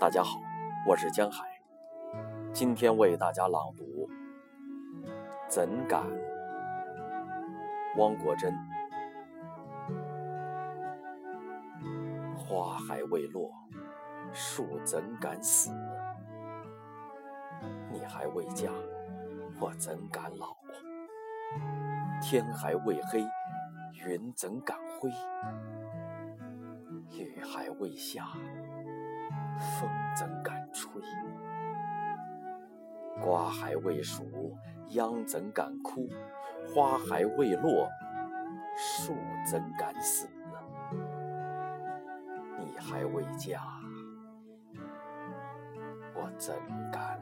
大家好，我是江海，今天为大家朗读《怎敢》。汪国真。花还未落，树怎敢死？你还未嫁，我怎敢老？天还未黑，云怎敢灰？雨还未下。风怎敢吹？瓜还未熟，秧怎敢枯？花还未落，树怎敢死？你还未嫁，我怎敢？